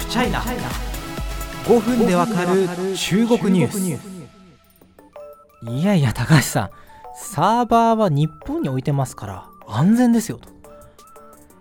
フチャイナ5分でわかる中国ニュース。いやいや高橋さんサーバーは日本に置いてますから安全ですよと。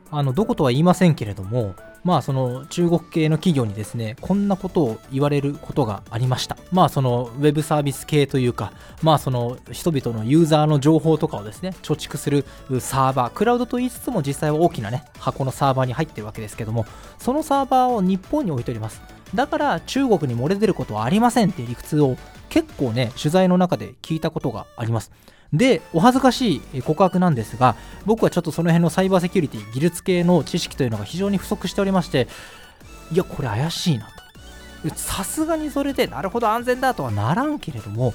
あのどことは言いませんけれどもまあその中国系の企業にですねこんなことを言われることがありました。まあそのウェブサービス系というかまあその人々のユーザーの情報とかをですね貯蓄するサーバークラウドと言いつつも実際は大きなね箱のサーバーに入ってるわけですけどもそのサーバーを日本に置いております。だから中国に漏れ出ることはありませんっていう理屈を結構ね取材の中で聞いたことがあります。で、お恥ずかしい告白なんですが、僕はちょっとその辺のサイバーセキュリティ、技術系の知識というのが非常に不足しておりまして、いや、これ怪しいなと。さすがにそれで、なるほど安全だとはならんけれども、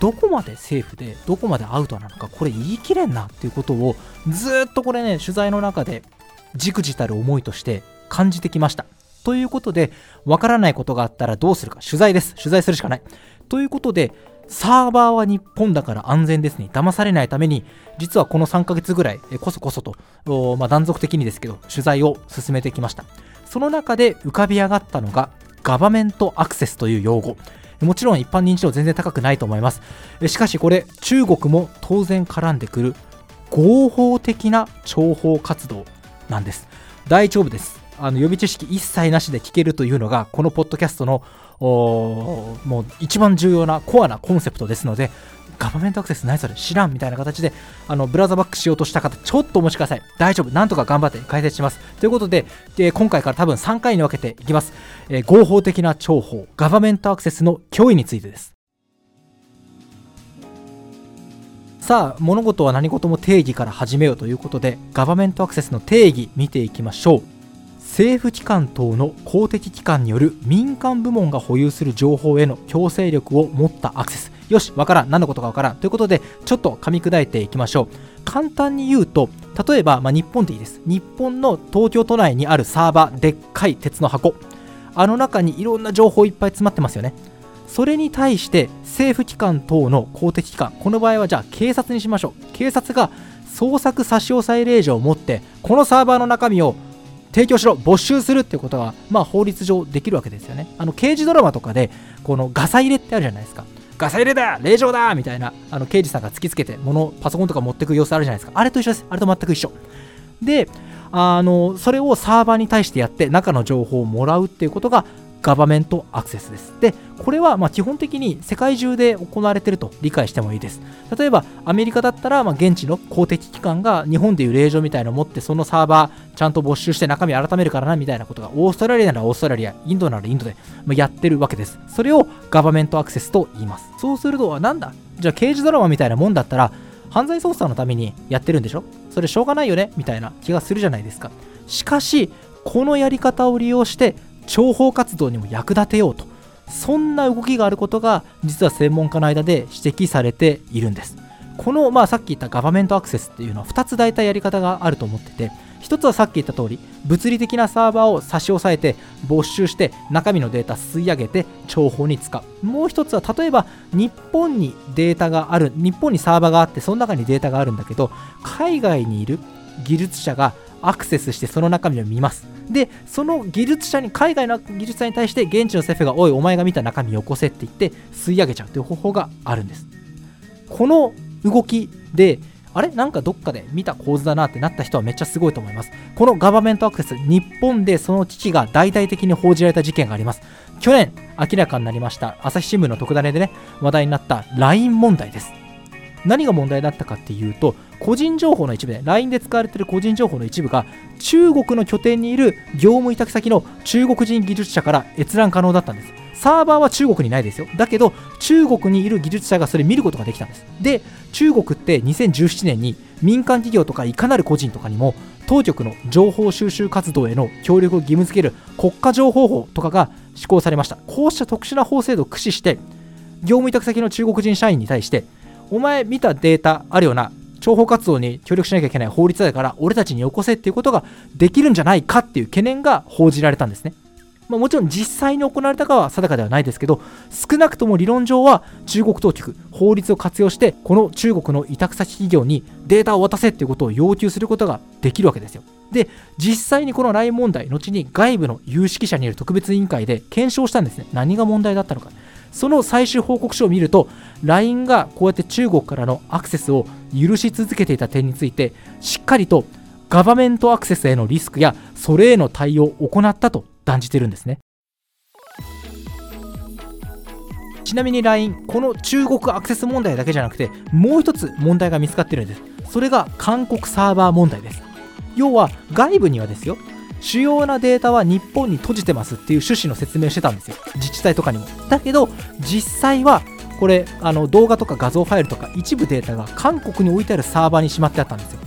どこまでセーフで、どこまでアウトなのか、これ言い切れんなっていうことを、ずっとこれね、取材の中で、じくじたる思いとして感じてきました。ということで、わからないことがあったらどうするか、取材です。取材するしかない。ということで、サーバーは日本だから安全ですね。騙されないために、実はこの3ヶ月ぐらい、こそこそと、まあ、断続的にですけど、取材を進めてきました。その中で浮かび上がったのが、ガバメントアクセスという用語。もちろん一般認知度全然高くないと思います。しかしこれ、中国も当然絡んでくる合法的な諜報活動なんです。大丈夫です。あの予備知識一切なしで聞けるというのが、このポッドキャストのもう一番重要なコアなコンセプトですので、ガバメントアクセス何それ知らんみたいな形で、あのブラウザバックしようとした方、ちょっとお待ちください。大丈夫。なんとか頑張って解説します。ということで、で今回から多分3回に分けていきます。えー、合法的な重宝、ガバメントアクセスの脅威についてです。さあ、物事は何事も定義から始めようということで、ガバメントアクセスの定義見ていきましょう。政府機関等の公的機関による民間部門が保有する情報への強制力を持ったアクセス。よしわからん。何のことかわからん。ということでちょっと噛み砕いていきましょう。簡単に言うと例えば、まあ、日本でいいです。日本の東京都内にあるサーバーでっかい鉄の箱。あの中にいろんな情報いっぱい詰まってますよね。それに対して政府機関等の公的機関。この場合はじゃあ警察にしましょう。警察が捜索差し押さえ令状を持ってこのサーバーの中身を提供しろ没収するっていうことは、まあ、法律上できるわけですよね。あの刑事ドラマとかでこのガサ入れってあるじゃないですか。ガサ入れだ令状だみたいなあの刑事さんが突きつけて物パソコンとか持ってく様子あるじゃないですか。あれと一緒です。あれと全く一緒。であのそれをサーバーに対してやって中の情報をもらうっていうことがガバメントアクセスです。で、これはま基本的に世界中で行われていると理解してもいいです。例えば、アメリカだったら、ま現地の公的機関が日本でいう令状みたいなのを持って、そのサーバーちゃんと没収して中身改めるからなみたいなことが、オーストラリアならオーストラリア、インドならインドでやってるわけです。それをガバメントアクセスと言います。そうすると、なんだ？じゃあ刑事ドラマみたいなもんだったら、犯罪捜査のためにやってるんでしょ？それしょうがないよね？みたいな気がするじゃないですか。しかし、このやり方を利用して諜報活動にも役立てようとそんな動きがあることが実は専門家の間で指摘されているんです。この、まあ、さっき言ったガバメントアクセスっていうのは2つ大体やり方があると思ってて1つはさっき言った通り物理的なサーバーを差し押さえて没収して中身のデータ吸い上げて諜報に使う。もう1つは例えば日本にデータがある日本にサーバーがあってその中にデータがあるんだけど海外にいる技術者がアクセスしてその中身を見ますでその技術者に海外の技術者に対して現地のセフが「おいお前が見た中身よこせ」って言って吸い上げちゃうという方法があるんですこの動きであれ？なんかどっかで見た構図だなってなった人はめっちゃすごいと思います。このガバメントアクセス、日本でその危機が大々的に報じられた事件があります。去年明らかになりました朝日新聞の特ダネでね、話題になった LINE 問題です。何が問題だったかっていうと個人情報の一部で LINE で使われている個人情報の一部が中国の拠点にいる業務委託先の中国人技術者から閲覧可能だったんです。サーバーは中国にないですよ。だけど中国にいる技術者がそれ見ることができたんです。で中国って2017年に民間企業とかいかなる個人とかにも当局の情報収集活動への協力を義務付ける国家情報法とかが施行されました。こうした特殊な法制度を駆使して業務委託先の中国人社員に対してお前見たデータあるよな。諜報活動に協力しなきゃいけない法律だから俺たちによこせっていうことができるんじゃないかっていう懸念が報じられたんですね。まあ、もちろん実際に行われたかは定かではないですけど少なくとも理論上は中国当局法律を活用してこの中国の委託先企業にデータを渡せっていうことを要求することができるわけですよ。で実際にこの LINE 問題後に外部の有識者による特別委員会で検証したんですね。何が問題だったのか。その最終報告書を見ると LINE がこうやって中国からのアクセスを許し続けていた点についてしっかりとガバメントアクセスへのリスクやそれへの対応を行ったと断じてるんですね。ちなみに LINE この中国アクセス問題だけじゃなくてもう一つ問題が見つかってるんです。それが韓国サーバー問題です。要は外部にはですよ主要なデータは日本に閉じてますっていう趣旨の説明をしてたんですよ。自治体とかにも。だけど実際はこれあの動画とか画像ファイルとか一部データが韓国に置いてあるサーバーにしまってあったんですよ。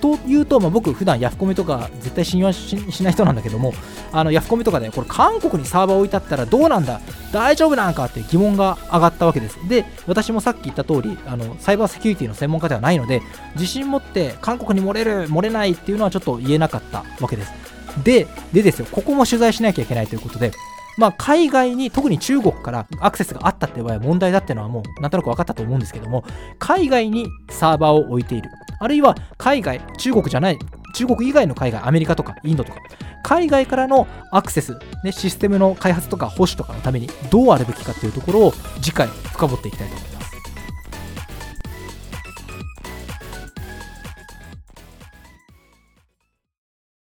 というと、まあ、僕普段ヤフコメとか絶対信用しない人なんだけどもあのヤフコメとかでこれ韓国にサーバー置いてあったらどうなんだ？大丈夫なんかって疑問が上がったわけです。で私もさっき言った通りあのサイバーセキュリティの専門家ではないので自信持って韓国に漏れる漏れないっていうのはちょっと言えなかったわけです。で、でですよ、ここも取材しなきゃいけないということで、まあ、海外に特に中国からアクセスがあったって場合は問題だってのはもうなんとなく分かったと思うんですけども海外にサーバーを置いている。あるいは海外中国じゃない中国以外の海外アメリカとかインドとか海外からのアクセス、ね、システムの開発とか保守とかのためにどうあるべきかっていうところを次回深掘っていきたいと思います。